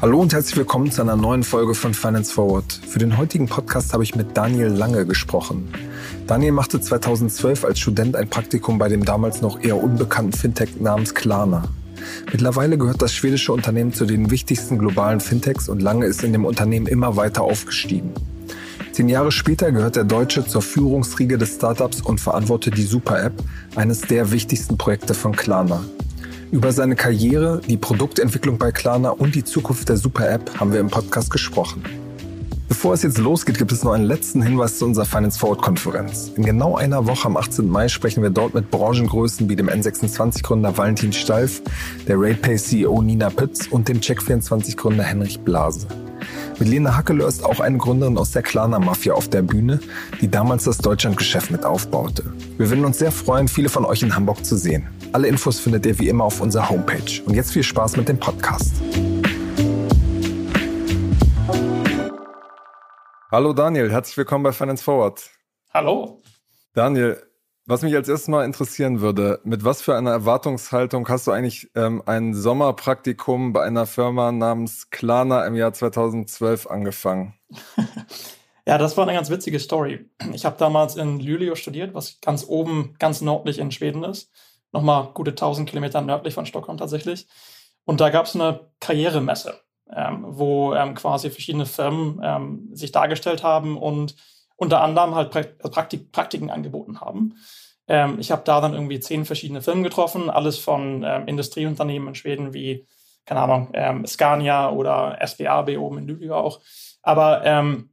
Hallo und herzlich willkommen zu einer neuen Folge von Finance Forward. Für den heutigen Podcast habe ich mit Daniel Lange gesprochen. Daniel machte 2012 als Student ein Praktikum bei dem damals noch eher unbekannten Fintech namens Klarna. Mittlerweile gehört das schwedische Unternehmen zu den wichtigsten globalen Fintechs und Lange ist in dem Unternehmen immer weiter aufgestiegen. Zehn Jahre später gehört der Deutsche zur Führungsriege des Startups und verantwortet die Super-App, eines der wichtigsten Projekte von Klarna. Über seine Karriere, die Produktentwicklung bei Klarna und die Zukunft der Super-App haben wir im Podcast gesprochen. Bevor es jetzt losgeht, gibt es noch einen letzten Hinweis zu unserer Finance Forward Konferenz. In genau einer Woche am 18. Mai sprechen wir dort mit Branchengrößen wie dem N26-Gründer Valentin Stalf, der RatePay-CEO Nina Pütz und dem Check24-Gründer Henrich Blase. Mit Lena Hackelö ist auch eine Gründerin aus der Klarna-Mafia auf der Bühne, die damals das Deutschlandgeschäft mit aufbaute. Wir würden uns sehr freuen, viele von euch in Hamburg zu sehen. Alle Infos findet ihr wie immer auf unserer Homepage. Und jetzt viel Spaß mit dem Podcast. Hallo Daniel, herzlich willkommen bei Finance Forward. Hallo. Daniel, was mich als erstes mal interessieren würde, mit was für einer Erwartungshaltung hast du eigentlich ähm, ein Sommerpraktikum bei einer Firma namens Klarna im Jahr 2012 angefangen? ja, das war eine ganz witzige Story. Ich habe damals in Luleå studiert, was ganz oben, ganz nördlich in Schweden ist nochmal gute 1000 Kilometer nördlich von Stockholm tatsächlich. Und da gab es eine Karrieremesse, ähm, wo ähm, quasi verschiedene Firmen ähm, sich dargestellt haben und unter anderem halt Praktik Praktiken angeboten haben. Ähm, ich habe da dann irgendwie zehn verschiedene Firmen getroffen, alles von ähm, Industrieunternehmen in Schweden wie, keine Ahnung, ähm, Scania oder SBAB oben in Lübeck auch. Aber ähm,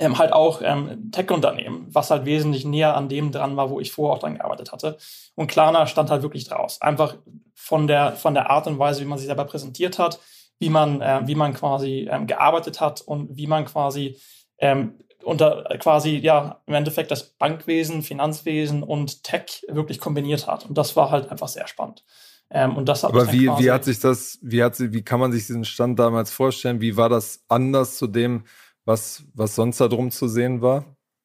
ähm, halt auch ähm, Tech-Unternehmen, was halt wesentlich näher an dem dran war, wo ich vorher auch dran gearbeitet hatte. Und Klarna stand halt wirklich draus. Einfach von der, von der Art und Weise, wie man sich selber präsentiert hat, wie man, äh, wie man quasi gearbeitet hat und wie man quasi ähm, unter quasi, ja, im Endeffekt das Bankwesen, Finanzwesen und Tech wirklich kombiniert hat. Und das war halt einfach sehr spannend. Ähm, und das hat Aber wie, wie hat sich das, wie hat sie, wie kann man sich diesen Stand damals vorstellen? Wie war das anders zu dem, was, was sonst da drum zu sehen war?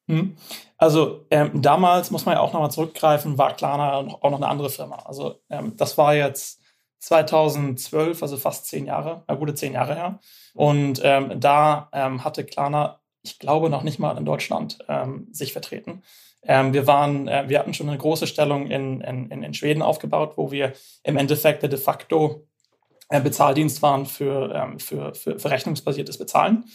Hm. Also ähm, damals muss man ja auch nochmal zurückgreifen, war Klarna auch noch eine andere Firma. Also ähm, das war jetzt 2012, also fast zehn Jahre, äh, gute zehn Jahre her. Und ähm, da ähm, hatte Klarna, ich glaube, noch nicht mal in Deutschland ähm, sich vertreten. Ähm, wir waren, äh, wir hatten schon eine große Stellung in, in, in Schweden aufgebaut, wo wir im Endeffekt de facto äh, Bezahldienst waren für, für, für, für rechnungsbasiertes Bezahlen.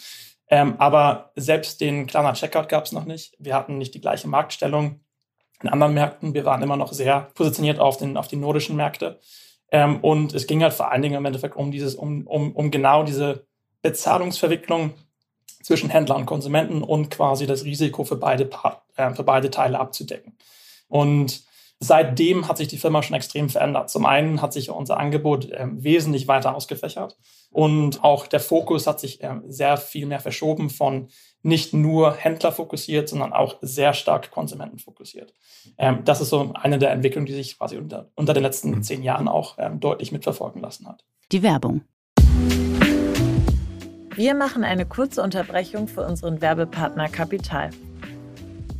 Ähm, aber selbst den Klarna Checkout gab es noch nicht. Wir hatten nicht die gleiche Marktstellung in anderen Märkten. Wir waren immer noch sehr positioniert auf, den, auf die nordischen Märkte. Ähm, und es ging halt vor allen Dingen im Endeffekt um dieses, um, um, um genau diese Bezahlungsverwicklung zwischen Händler und Konsumenten und quasi das Risiko für beide, äh, für beide Teile abzudecken. Und Seitdem hat sich die Firma schon extrem verändert. Zum einen hat sich unser Angebot äh, wesentlich weiter ausgefächert und auch der Fokus hat sich äh, sehr viel mehr verschoben von nicht nur Händler fokussiert, sondern auch sehr stark Konsumenten fokussiert. Ähm, das ist so eine der Entwicklungen, die sich quasi unter, unter den letzten mhm. zehn Jahren auch ähm, deutlich mitverfolgen lassen hat. Die Werbung. Wir machen eine kurze Unterbrechung für unseren Werbepartner Kapital.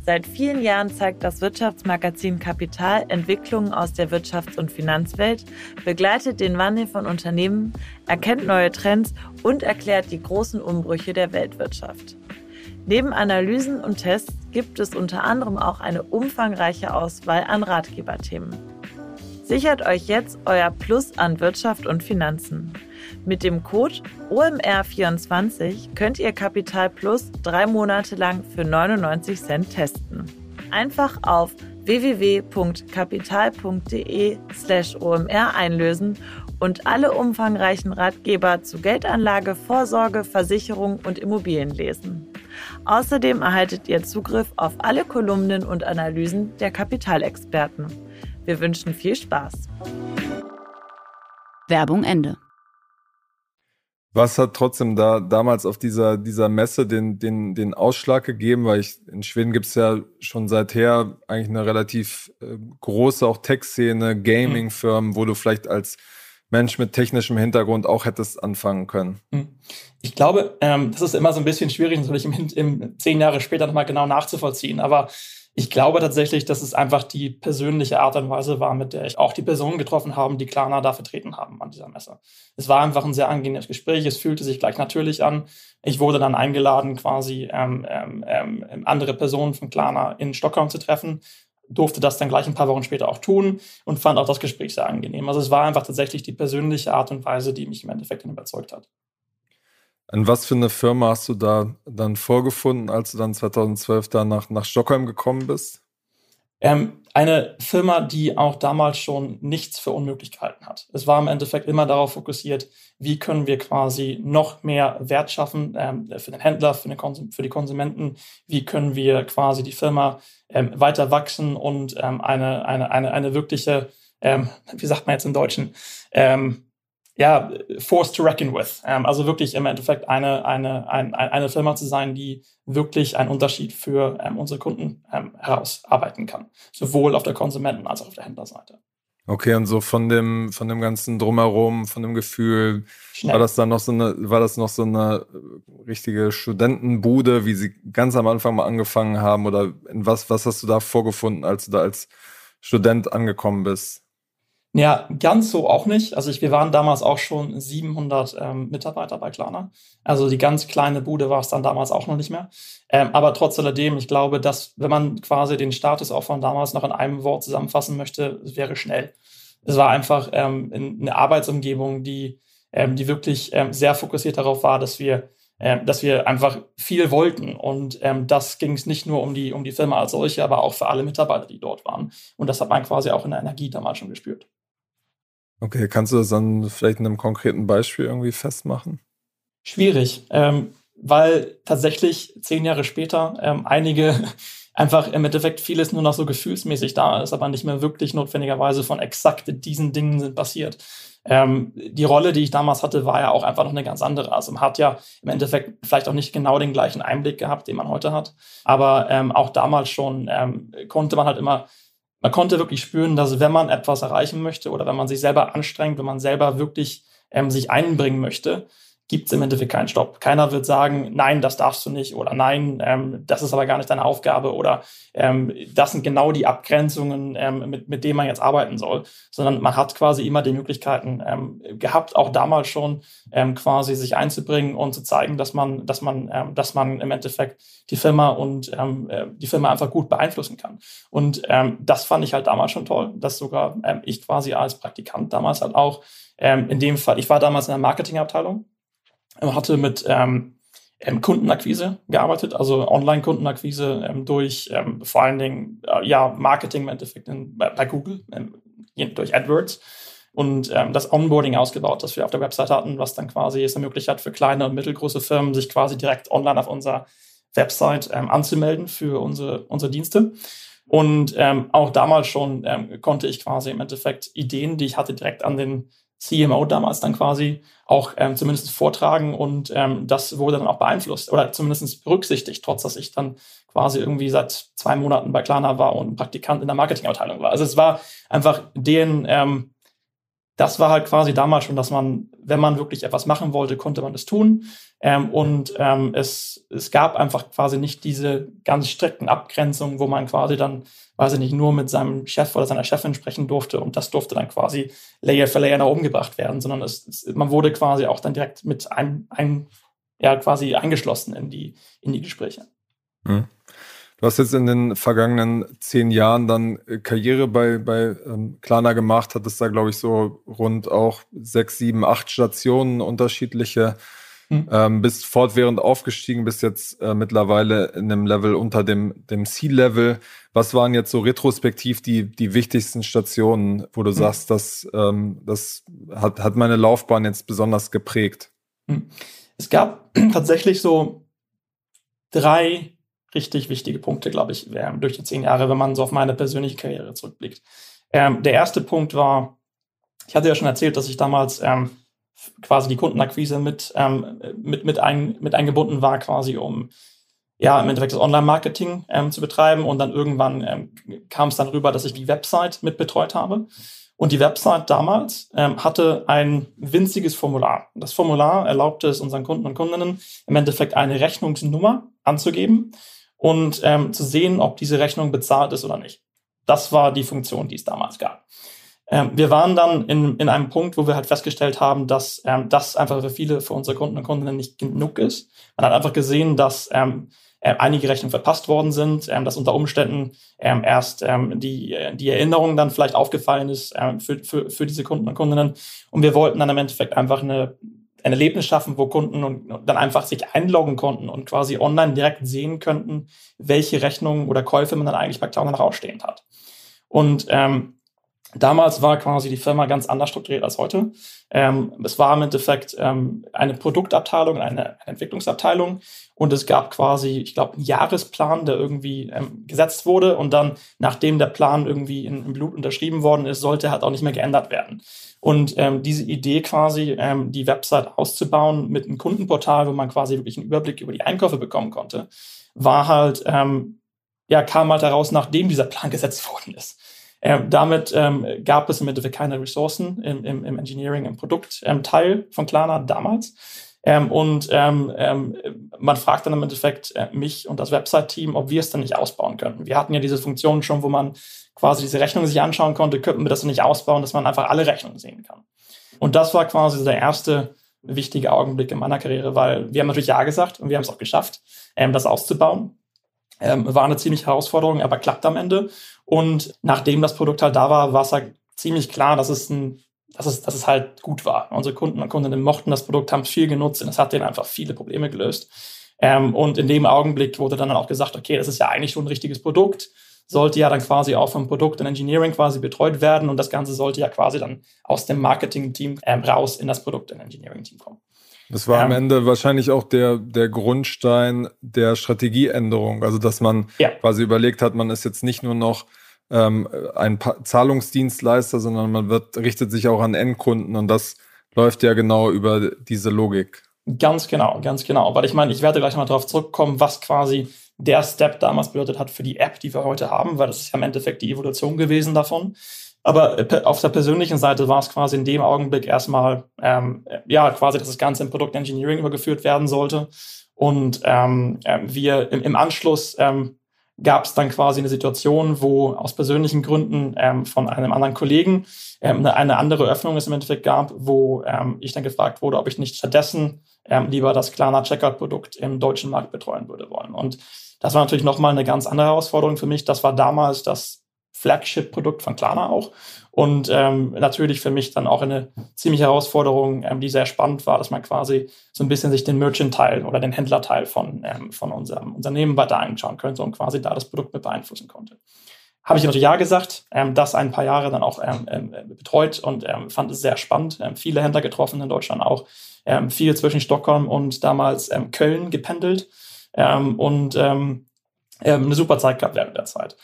Seit vielen Jahren zeigt das Wirtschaftsmagazin Kapital Entwicklungen aus der Wirtschafts- und Finanzwelt, begleitet den Wandel von Unternehmen, erkennt neue Trends und erklärt die großen Umbrüche der Weltwirtschaft. Neben Analysen und Tests gibt es unter anderem auch eine umfangreiche Auswahl an Ratgeberthemen. Sichert euch jetzt euer Plus an Wirtschaft und Finanzen. Mit dem Code OMR24 könnt ihr Kapital Plus drei Monate lang für 99 Cent testen. Einfach auf www.kapital.de slash OMR einlösen und alle umfangreichen Ratgeber zu Geldanlage, Vorsorge, Versicherung und Immobilien lesen. Außerdem erhaltet ihr Zugriff auf alle Kolumnen und Analysen der Kapitalexperten. Wir wünschen viel Spaß. Werbung Ende. Was hat trotzdem da damals auf dieser, dieser Messe den, den, den Ausschlag gegeben? Weil ich, in Schweden gibt es ja schon seither eigentlich eine relativ äh, große auch Tech-Szene, Gaming-Firmen, wo du vielleicht als Mensch mit technischem Hintergrund auch hättest anfangen können. Hm. Ich glaube, ähm, das ist immer so ein bisschen schwierig, natürlich im, im zehn Jahre später nochmal genau nachzuvollziehen. Aber Ich glaube tatsächlich, dass es einfach die persönliche Art und Weise war, mit der ich auch die Personen getroffen habe, die Klarna da vertreten haben an dieser Messe. Es war einfach ein sehr angenehmes Gespräch. Es fühlte sich gleich natürlich an. Ich wurde dann eingeladen, quasi ähm, ähm, ähm, andere Personen von Klarna in Stockholm zu treffen durfte das dann gleich ein paar Wochen später auch tun und fand auch das Gespräch sehr angenehm. Also es war einfach tatsächlich die persönliche Art und Weise, die mich im Endeffekt dann überzeugt hat. An was für eine Firma hast du da dann vorgefunden, als du dann 2012 da nach, nach Stockholm gekommen bist? Ähm, eine Firma, die auch damals schon nichts für unmöglich gehalten hat. Es war im Endeffekt immer darauf fokussiert, wie können wir quasi noch mehr Wert schaffen ähm, für den Händler, für, den für, die Konsumenten, wie können wir quasi die Firma ähm, weiter wachsen und ähm, eine, eine, eine, eine wirkliche, ähm, wie sagt man jetzt im Deutschen, ähm, ja, forced to reckon with. Ähm, also wirklich im Endeffekt eine, eine, eine, eine Firma zu sein, die wirklich einen Unterschied für ähm, unsere Kunden ähm, herausarbeiten kann. Sowohl auf der Konsumenten- als auch auf der Händlerseite. Okay, und so von dem, von dem ganzen Drumherum, von dem Gefühl, Schnell. war das dann noch so eine, war das noch so eine richtige Studentenbude, wie sie ganz am Anfang mal angefangen haben? Oder in was, was hast du da vorgefunden, als du da als Student angekommen bist? Ja, ganz so auch nicht. Also ich, wir waren damals auch schon 700 ähm, Mitarbeiter bei Klarna. Also die ganz kleine Bude war es dann damals auch noch nicht mehr. Ähm, aber trotz alledem, ich glaube, dass wenn man quasi den Status auch von damals noch in einem Wort zusammenfassen möchte, wäre schnell. Es war einfach ähm, eine Arbeitsumgebung, die, ähm, die wirklich ähm, sehr fokussiert darauf war, dass wir ähm, dass wir einfach viel wollten. Und ähm, das ging es nicht nur um die, um die Firma als solche, aber auch für alle Mitarbeiter, die dort waren. Und das hat man quasi auch in der Energie damals schon gespürt. Okay, kannst du das dann vielleicht in einem konkreten Beispiel irgendwie festmachen? Schwierig, ähm, weil tatsächlich zehn Jahre später ähm, einige einfach im Endeffekt vieles nur noch so gefühlsmäßig da ist, aber nicht mehr wirklich notwendigerweise von exakt diesen Dingen sind passiert. Ähm, die Rolle, die ich damals hatte, war ja auch einfach noch eine ganz andere. Also man hat ja im Endeffekt vielleicht auch nicht genau den gleichen Einblick gehabt, den man heute hat. Aber ähm, auch damals schon ähm, konnte man halt immer man konnte wirklich spüren, dass wenn man etwas erreichen möchte oder wenn man sich selber anstrengt, wenn man selber wirklich ähm, sich einbringen möchte, gibt es im Endeffekt keinen Stopp. Keiner wird sagen, nein, das darfst du nicht oder nein, ähm, das ist aber gar nicht deine Aufgabe oder ähm, das sind genau die Abgrenzungen, ähm, mit, mit denen man jetzt arbeiten soll, sondern man hat quasi immer die Möglichkeiten ähm, gehabt, auch damals schon ähm, quasi sich einzubringen und zu zeigen, dass man, dass man, ähm, dass man im Endeffekt die Firma und äh, die Firma einfach gut beeinflussen kann. Und das fand ich halt damals schon toll, dass sogar ich quasi als Praktikant damals halt auch in dem Fall, ich war damals in der Marketingabteilung hatte mit ähm, ähm, Kundenakquise gearbeitet, also Online-Kundenakquise ähm, durch ähm, vor allen Dingen äh, ja Marketing im Endeffekt in, bei, bei, Google durch AdWords und ähm, das Onboarding ausgebaut, das wir auf der Website hatten, was dann quasi es ermöglicht hat für kleine und mittelgroße Firmen, sich quasi direkt online auf unserer Website ähm, anzumelden für unsere, unsere Dienste. Und ähm, auch damals schon konnte ich quasi im Endeffekt Ideen, die ich hatte, direkt an den CMO damals dann quasi auch ähm, zumindest vortragen und ähm, das wurde dann auch beeinflusst oder zumindest berücksichtigt, trotz dass ich dann quasi irgendwie seit zwei Monaten bei Klarna war und Praktikant in der Marketingabteilung war. Also es war einfach den, ähm, das war halt quasi damals schon, dass man, wenn man wirklich etwas machen wollte, konnte man das tun. Ähm, und ähm, es, es gab einfach quasi nicht diese ganz strikten Abgrenzungen, wo man quasi dann, weiß ich nicht, nur mit seinem Chef oder seiner Chefin sprechen durfte und das durfte dann quasi Layer für Layer nach oben gebracht werden, sondern es, es, man wurde quasi auch dann direkt mit einem, einem ja, quasi eingeschlossen in die, in die Gespräche. Mhm. Du hast jetzt in den vergangenen zehn Jahren dann äh, Karriere bei, bei ähm, Klarna gemacht, hattest da, glaube ich, so rund auch sechs, sieben, acht Stationen unterschiedliche. Mhm. Ähm, bist fortwährend aufgestiegen, bist jetzt äh, mittlerweile in einem Level unter dem, dem C-Level. Was waren jetzt so retrospektiv die, die wichtigsten Stationen, wo du mhm. sagst, dass, ähm, das hat, hat meine Laufbahn jetzt besonders geprägt? Mhm. Es gab tatsächlich so drei richtig wichtige Punkte, glaube ich, durch die zehn Jahre, wenn man so auf meine persönliche Karriere zurückblickt. Ähm, der erste Punkt war, ich hatte ja schon erzählt, dass ich damals ähm, quasi die Kundenakquise mit, ähm, mit, mit, ein, mit eingebunden war, quasi um ja, im Endeffekt das Online-Marketing ähm, zu betreiben. Und dann irgendwann ähm, kam es dann rüber, dass ich die Website mit betreut habe. Und die Website damals ähm, hatte ein winziges Formular. Das Formular erlaubte es unseren Kunden und Kundinnen im Endeffekt eine Rechnungsnummer anzugeben und ähm, zu sehen, ob diese Rechnung bezahlt ist oder nicht. Das war die Funktion, die es damals gab. Ähm, wir waren dann in, in einem Punkt, wo wir halt festgestellt haben, dass ähm, das einfach für viele, für unsere Kunden und Kundinnen nicht genug ist. Man hat einfach gesehen, dass ähm, äh, einige Rechnungen verpasst worden sind, ähm, dass unter Umständen ähm, erst ähm, die, die Erinnerung dann vielleicht aufgefallen ist ähm, für, für, für diese Kunden und Kundinnen. Und wir wollten dann im Endeffekt einfach eine, ein Erlebnis schaffen, wo Kunden und, dann einfach sich einloggen konnten und quasi online direkt sehen könnten, welche Rechnungen oder Käufe man dann eigentlich bei Cloud noch ausstehend hat. Und ähm, Damals war quasi die Firma ganz anders strukturiert als heute. Ähm, es war im Endeffekt ähm, eine Produktabteilung, eine, eine, Entwicklungsabteilung und es gab quasi, ich glaube, einen Jahresplan, der irgendwie ähm, gesetzt wurde und dann, nachdem der Plan irgendwie in, in, Blut unterschrieben worden ist, sollte halt auch nicht mehr geändert werden. Und ähm, diese Idee quasi, ähm, die Website auszubauen mit einem Kundenportal, wo man quasi wirklich einen Überblick über die Einkäufe bekommen konnte, war halt, ähm, ja, kam halt heraus, nachdem dieser Plan gesetzt worden ist. Ähm, damit ähm, gab es im Endeffekt keine Ressourcen im, im, im Engineering, im Produktteil ähm, von Klarna damals. Ähm, und ähm, ähm, man fragt dann im Endeffekt äh, mich und das Website-Team, ob wir es dann nicht ausbauen könnten. Wir hatten ja diese Funktion schon, wo man quasi diese Rechnungen sich anschauen konnte, könnten wir das nicht ausbauen, dass man einfach alle Rechnungen sehen kann. Und das war quasi der erste wichtige Augenblick in meiner Karriere, weil wir haben natürlich Ja gesagt und wir haben es auch geschafft, ähm, das auszubauen. Ähm, war eine ziemliche Herausforderung, aber klappt am Ende. Und nachdem das Produkt halt da war, war es halt ziemlich klar, dass es ein dass es, dass es halt gut war. Unsere Kunden und Kundinnen mochten das Produkt, haben es viel genutzt und es hat denen einfach viele Probleme gelöst. Ähm, und in dem Augenblick wurde dann auch gesagt, okay, das ist ja eigentlich schon ein richtiges Produkt, sollte ja dann quasi auch vom Produkt und Engineering quasi betreut werden und das Ganze sollte ja quasi dann aus dem Marketing-Team ähm, raus in das Produkt- und Engineering-Team kommen. Das war am Ende wahrscheinlich auch der, der Grundstein der Strategieänderung. Also, dass man ja. quasi überlegt hat, man ist jetzt nicht nur noch ähm, ein pa Zahlungsdienstleister, sondern man wird, richtet sich auch an Endkunden und das läuft ja genau über diese Logik. Ganz genau, ganz genau. Weil ich meine, ich werde gleich mal darauf zurückkommen, was quasi der Step damals bedeutet hat für die App, die wir heute haben, weil das ist ja im Endeffekt die Evolution gewesen davon. Aber äh, auf der persönlichen Seite war es quasi in dem Augenblick erstmal, ähm, ja, quasi, dass das Ganze im Produkt Engineering übergeführt werden sollte. Und ähm, äh, wir im, im Anschluss ähm, gab es dann quasi eine Situation, wo aus persönlichen Gründen ähm, von einem anderen Kollegen ähm, eine, eine, andere Öffnung es im Endeffekt gab, wo ähm, ich dann gefragt wurde, ob ich nicht stattdessen ähm, lieber das Klarna Checkout-Produkt im deutschen Markt betreuen würde wollen. Und das war natürlich nochmal eine ganz andere Herausforderung für mich. Das war damals das Flagship-Produkt von Klarna auch. Und ähm, natürlich für mich dann auch eine ziemliche Herausforderung, ähm, die sehr spannend war, dass man quasi so ein bisschen sich den Merchant-Teil oder den Händler-Teil von, ähm, von unserem Unternehmen weiter anschauen könnte und quasi da das Produkt mit beeinflussen konnte. Habe ich natürlich Ja gesagt, ähm, das ein paar Jahre dann auch ähm, ähm, betreut und ähm, fand es sehr spannend. Viele Händler getroffen in Deutschland auch, viel zwischen Stockholm und damals Köln gependelt und eine super Zeit gehabt während der Zeit.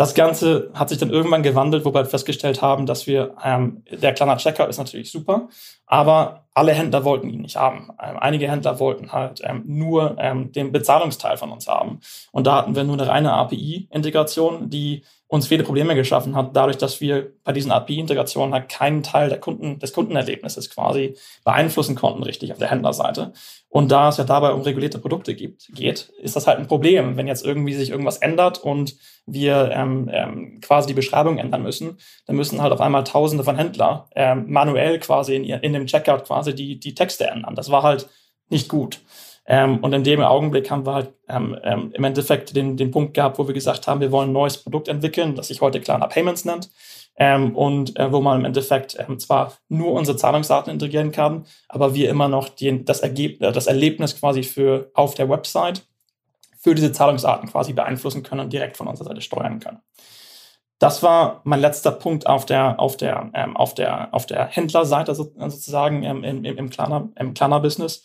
Das Ganze hat sich dann irgendwann gewandelt, wobei wir festgestellt haben, dass wir, ähm, der kleine Checker ist natürlich super, aber alle Händler wollten ihn nicht haben. Ähm, einige Händler wollten halt ähm, nur ähm, den Bezahlungsteil von uns haben. Und da hatten wir nur eine reine API-Integration, die uns viele Probleme geschaffen hat, dadurch, dass wir bei diesen API-Integrationen halt keinen Teil der Kunden, des Kundenerlebnisses quasi beeinflussen konnten, richtig auf der Händlerseite. Und da es ja dabei um regulierte Produkte gibt, geht, ist das halt ein Problem, wenn jetzt irgendwie sich irgendwas ändert und wir ähm, ähm, quasi die Beschreibung ändern müssen, dann müssen halt auf einmal Tausende von Händler ähm, manuell quasi in, in dem Checkout quasi die, die Texte ändern. Das war halt nicht gut. Ähm, und in dem Augenblick haben wir halt ähm, ähm, im Endeffekt den, den Punkt gehabt, wo wir gesagt haben, wir wollen ein neues Produkt entwickeln, das sich heute Klarna Payments nennt. Ähm, und äh, wo man im Endeffekt ähm, zwar nur unsere Zahlungsdaten integrieren kann, aber wir immer noch die, das, äh, das Erlebnis quasi für auf der Website für diese Zahlungsarten quasi beeinflussen können und direkt von unserer Seite steuern können. Das war mein letzter Punkt auf der, auf der, ähm, auf der, auf der Händlerseite sozusagen ähm, im, im, im Klarna-Business.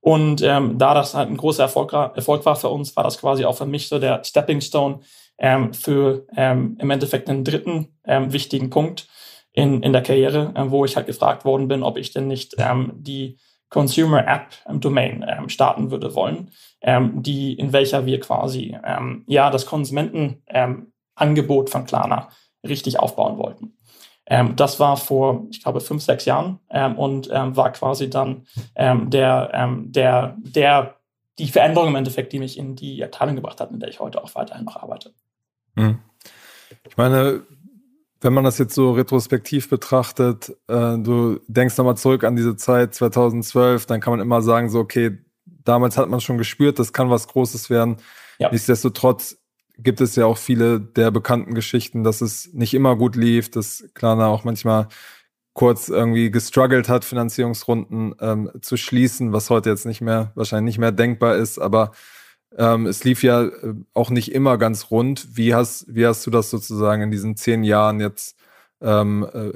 Und ähm, da das halt ein großer Erfolg, Erfolg war für uns, war das quasi auch für mich so der Stepping Stone ähm, für ähm, im Endeffekt einen dritten ähm, wichtigen Punkt in, in der Karriere, ähm, wo ich halt gefragt worden bin, ob ich denn nicht ähm, die Consumer App ähm, Domain ähm, starten würde wollen, ähm, die in welcher wir quasi ähm, ja das Konsumentenangebot ähm, von Klarna richtig aufbauen wollten. Ähm, das war vor, ich glaube, fünf, sechs Jahren ähm, und ähm, war quasi dann ähm, der, ähm, der, der die Veränderung im Endeffekt, die mich in die Abteilung gebracht hat, in der ich heute auch weiterhin noch arbeite. Hm. Ich meine, wenn man das jetzt so retrospektiv betrachtet, äh, du denkst nochmal zurück an diese Zeit 2012, dann kann man immer sagen, so, okay, damals hat man schon gespürt, das kann was Großes werden. Ja. Nichtsdestotrotz gibt es ja auch viele der bekannten Geschichten, dass es nicht immer gut lief, dass Klarna auch manchmal kurz irgendwie gestruggelt hat, Finanzierungsrunden ähm, zu schließen, was heute jetzt nicht mehr, wahrscheinlich nicht mehr denkbar ist, aber ähm, es lief ja äh, auch nicht immer ganz rund. Wie hast, wie hast du das sozusagen in diesen zehn Jahren jetzt ähm, äh,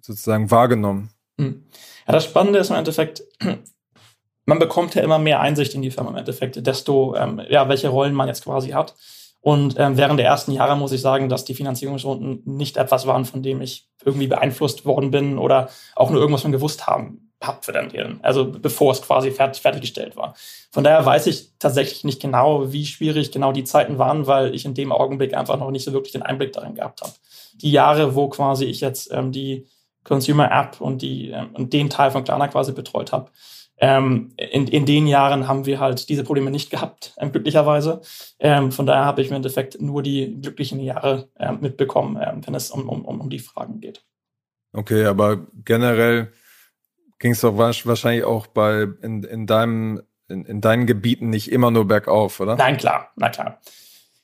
sozusagen wahrgenommen? Hm. Ja, das Spannende ist im Endeffekt, man bekommt ja immer mehr Einsicht in die Firma im Endeffekt, desto, ähm, ja, welche Rollen man jetzt quasi hat. Und ähm, während der ersten Jahre muss ich sagen, dass die Finanzierungsrunden nicht etwas waren, von dem ich irgendwie beeinflusst worden bin oder auch nur irgendwas von gewusst haben hab für den Deal. Also bevor es quasi fertig, fertiggestellt war. Von daher weiß ich tatsächlich nicht genau, wie schwierig genau die Zeiten waren, weil ich in dem Augenblick einfach noch nicht so wirklich den Einblick darin gehabt habe. Die Jahre, wo quasi ich jetzt ähm, die Consumer App und die ähm, und den Teil von Klarna quasi betreut habe, ähm, in, in den Jahren haben wir halt diese Probleme nicht gehabt, ähm, glücklicherweise. Ähm, von daher habe ich im Endeffekt nur die glücklichen Jahre ähm, mitbekommen, ähm, wenn es um, um, um die Fragen geht. Okay, aber generell ging es doch wahrscheinlich auch bei in, in deinem in, in deinen Gebieten nicht immer nur bergauf, oder? Nein, klar, na klar.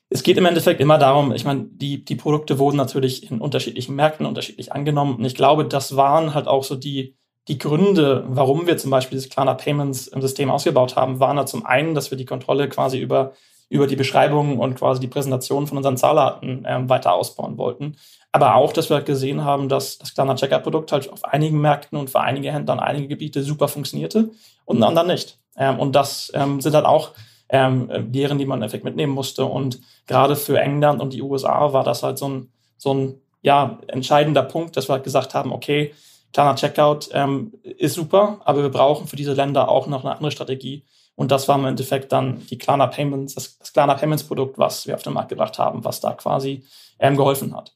Es geht im Endeffekt immer darum, ich meine, die, die Produkte wurden natürlich in unterschiedlichen Märkten unterschiedlich angenommen. Und ich glaube, das waren halt auch so die, die Gründe, warum wir zum Beispiel das Klarna Payments im System ausgebaut haben, waren da zum einen, dass wir die Kontrolle quasi über, über die Beschreibung und quasi die Präsentation von unseren Zahlarten ähm, weiter ausbauen wollten. Aber auch, dass wir halt gesehen haben, dass das Klarna Checkout-Produkt halt auf einigen Märkten und für einige Händler und einige Gebiete super funktionierte und in anderen nicht. Ähm, und das ähm, sind halt auch ähm, Lehren, die man im Endeffekt mitnehmen musste. Und gerade für England und die USA war das halt so ein, so ein ja, entscheidender Punkt, dass wir halt gesagt haben, okay, Klarna Checkout ähm, ist super, aber wir brauchen für diese Länder auch noch eine andere Strategie. Und das war im Endeffekt dann die Klarna Payments, das, das Klarna Payments Produkt, was wir auf den Markt gebracht haben, was da quasi ähm, geholfen hat.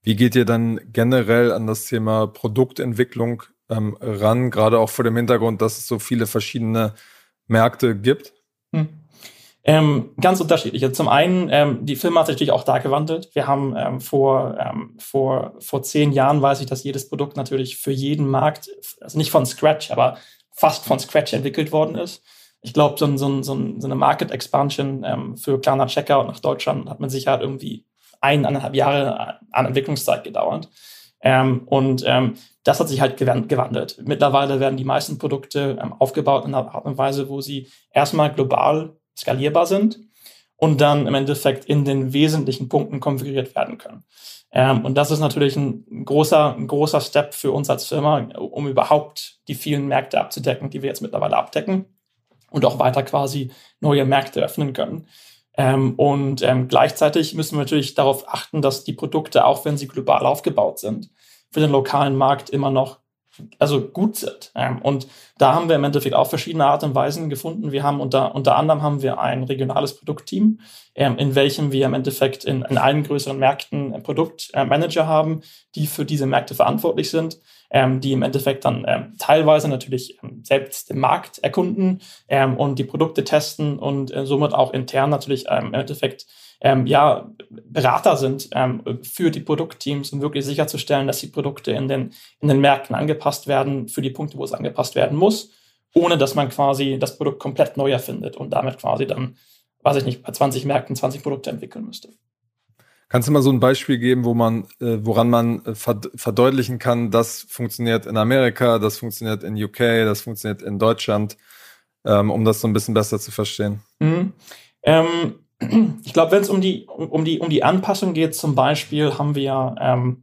Wie geht ihr dann generell an das Thema Produktentwicklung ähm, ran, gerade auch vor dem Hintergrund, dass es so viele verschiedene Märkte gibt? Hm. Ähm, ganz unterschiedlich. Zum einen, ähm, die Firma hat sich natürlich auch da gewandelt. Wir haben ähm, vor, ähm, vor, vor zehn Jahren, weiß ich, dass jedes Produkt natürlich für jeden Markt, also nicht von Scratch, aber fast von Scratch entwickelt worden ist. Ich glaube, so, so, so, eine Market Expansion ähm, für Klarna Checkout nach Deutschland hat mit Sicherheit irgendwie eineinhalb Jahre an Entwicklungszeit gedauert. Ähm, und das hat sich halt gewandelt. Mittlerweile werden die meisten Produkte aufgebaut in einer Art und Weise, wo sie erstmal global skalierbar sind und dann im Endeffekt in den wesentlichen Punkten konfiguriert werden können. Ähm, und das ist natürlich ein großer, ein großer Step für uns als Firma, um überhaupt die vielen Märkte abzudecken, die wir jetzt mittlerweile abdecken und auch weiter quasi neue Märkte öffnen können. Ähm, und ähm, gleichzeitig müssen wir natürlich darauf achten, dass die Produkte, auch wenn sie global aufgebaut sind, für den lokalen Markt immer noch also gut sind. Ähm, und da haben wir im Endeffekt auch verschiedene Art und Weisen gefunden. Wir haben unter, unter anderem haben wir ein regionales Produktteam, ähm, in welchem wir im Endeffekt in, in allen größeren Märkten Produktmanager haben, die für diese Märkte verantwortlich sind, ähm, die im Endeffekt dann teilweise natürlich selbst den Markt erkunden ähm, und die Produkte testen und äh, somit auch intern natürlich ähm, im Endeffekt ähm, ja, Berater sind ähm, für die Produktteams, um wirklich sicherzustellen, dass die Produkte in den, in den Märkten angepasst werden für die Punkte, wo es angepasst werden muss, ohne dass man quasi das Produkt komplett neu erfindet und damit quasi dann, weiß ich nicht, bei 20 Märkten 20 Produkte entwickeln müsste. Kannst du mal so ein Beispiel geben, wo man, äh, woran man äh, verdeutlichen kann, das funktioniert in Amerika, das funktioniert in UK, das funktioniert in Deutschland, ähm, um das so ein bisschen besser zu verstehen? Mhm. Ähm, ich glaube, wenn es um die, um, die, um die Anpassung geht, zum Beispiel haben wir ähm,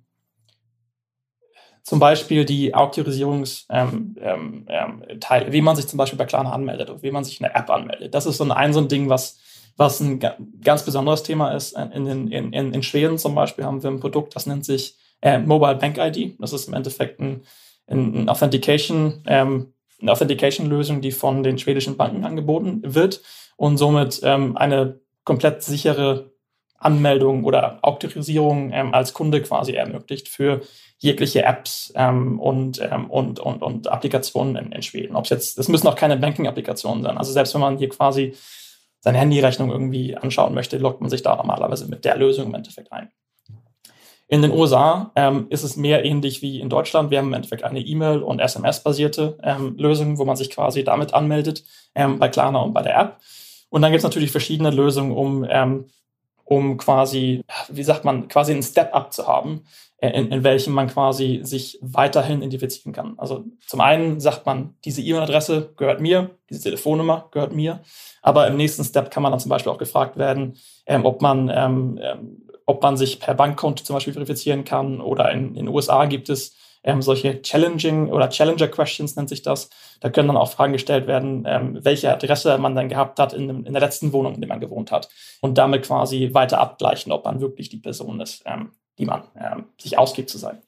zum Beispiel die Autorisierungsteile, ähm, ähm, ähm wie man sich zum Beispiel bei Klarna anmeldet oder wie man sich in der App anmeldet. Das ist so ein, ein so ein Ding, was, was ein ganz besonderes Thema ist. In, in, in, in Schweden zum Beispiel haben wir ein Produkt, das nennt sich äh, Mobile Bank ID. Das ist im Endeffekt ein, ein Authentication, ähm, eine Authentication-Lösung, die von den schwedischen Banken angeboten wird und somit ähm, eine komplett sichere Anmeldung oder Autorisierung ähm, als Kunde quasi ermöglicht für jegliche Apps ähm, und, ähm, und, und, und Applikationen in, in Schweden. Ob jetzt, das müssen auch keine Banking-Applikationen sein. Also selbst wenn man hier quasi seine Handyrechnung irgendwie anschauen möchte, loggt man sich da normalerweise mit der Lösung im Endeffekt ein. In den USA ähm, ist es mehr ähnlich wie in Deutschland. Wir haben im Endeffekt eine E-Mail- und SMS-basierte ähm, Lösung, wo man sich quasi damit anmeldet, ähm, bei Klarna und bei der App. Und dann gibt es natürlich verschiedene Lösungen, um, ähm, um quasi, wie sagt man, quasi einen Step-up zu haben, äh, in, in welchem man quasi sich weiterhin identifizieren kann. Also zum einen sagt man, diese E-Mail-Adresse gehört mir, diese Telefonnummer gehört mir. Aber im nächsten Step kann man dann zum Beispiel auch gefragt werden, ähm, ob man ähm, ähm ob man sich per Bankkonto zum Beispiel verifizieren kann oder in, in den USA gibt es ähm, solche Challenging oder Challenger Questions nennt sich das. Da können dann auch Fragen gestellt werden, ähm, welche Adresse man dann gehabt hat in, in, der letzten Wohnung, in der man gewohnt hat. Und damit quasi weiter abgleichen, ob man wirklich die Person ist, ähm, die man ähm, sich ausgibt zu sein.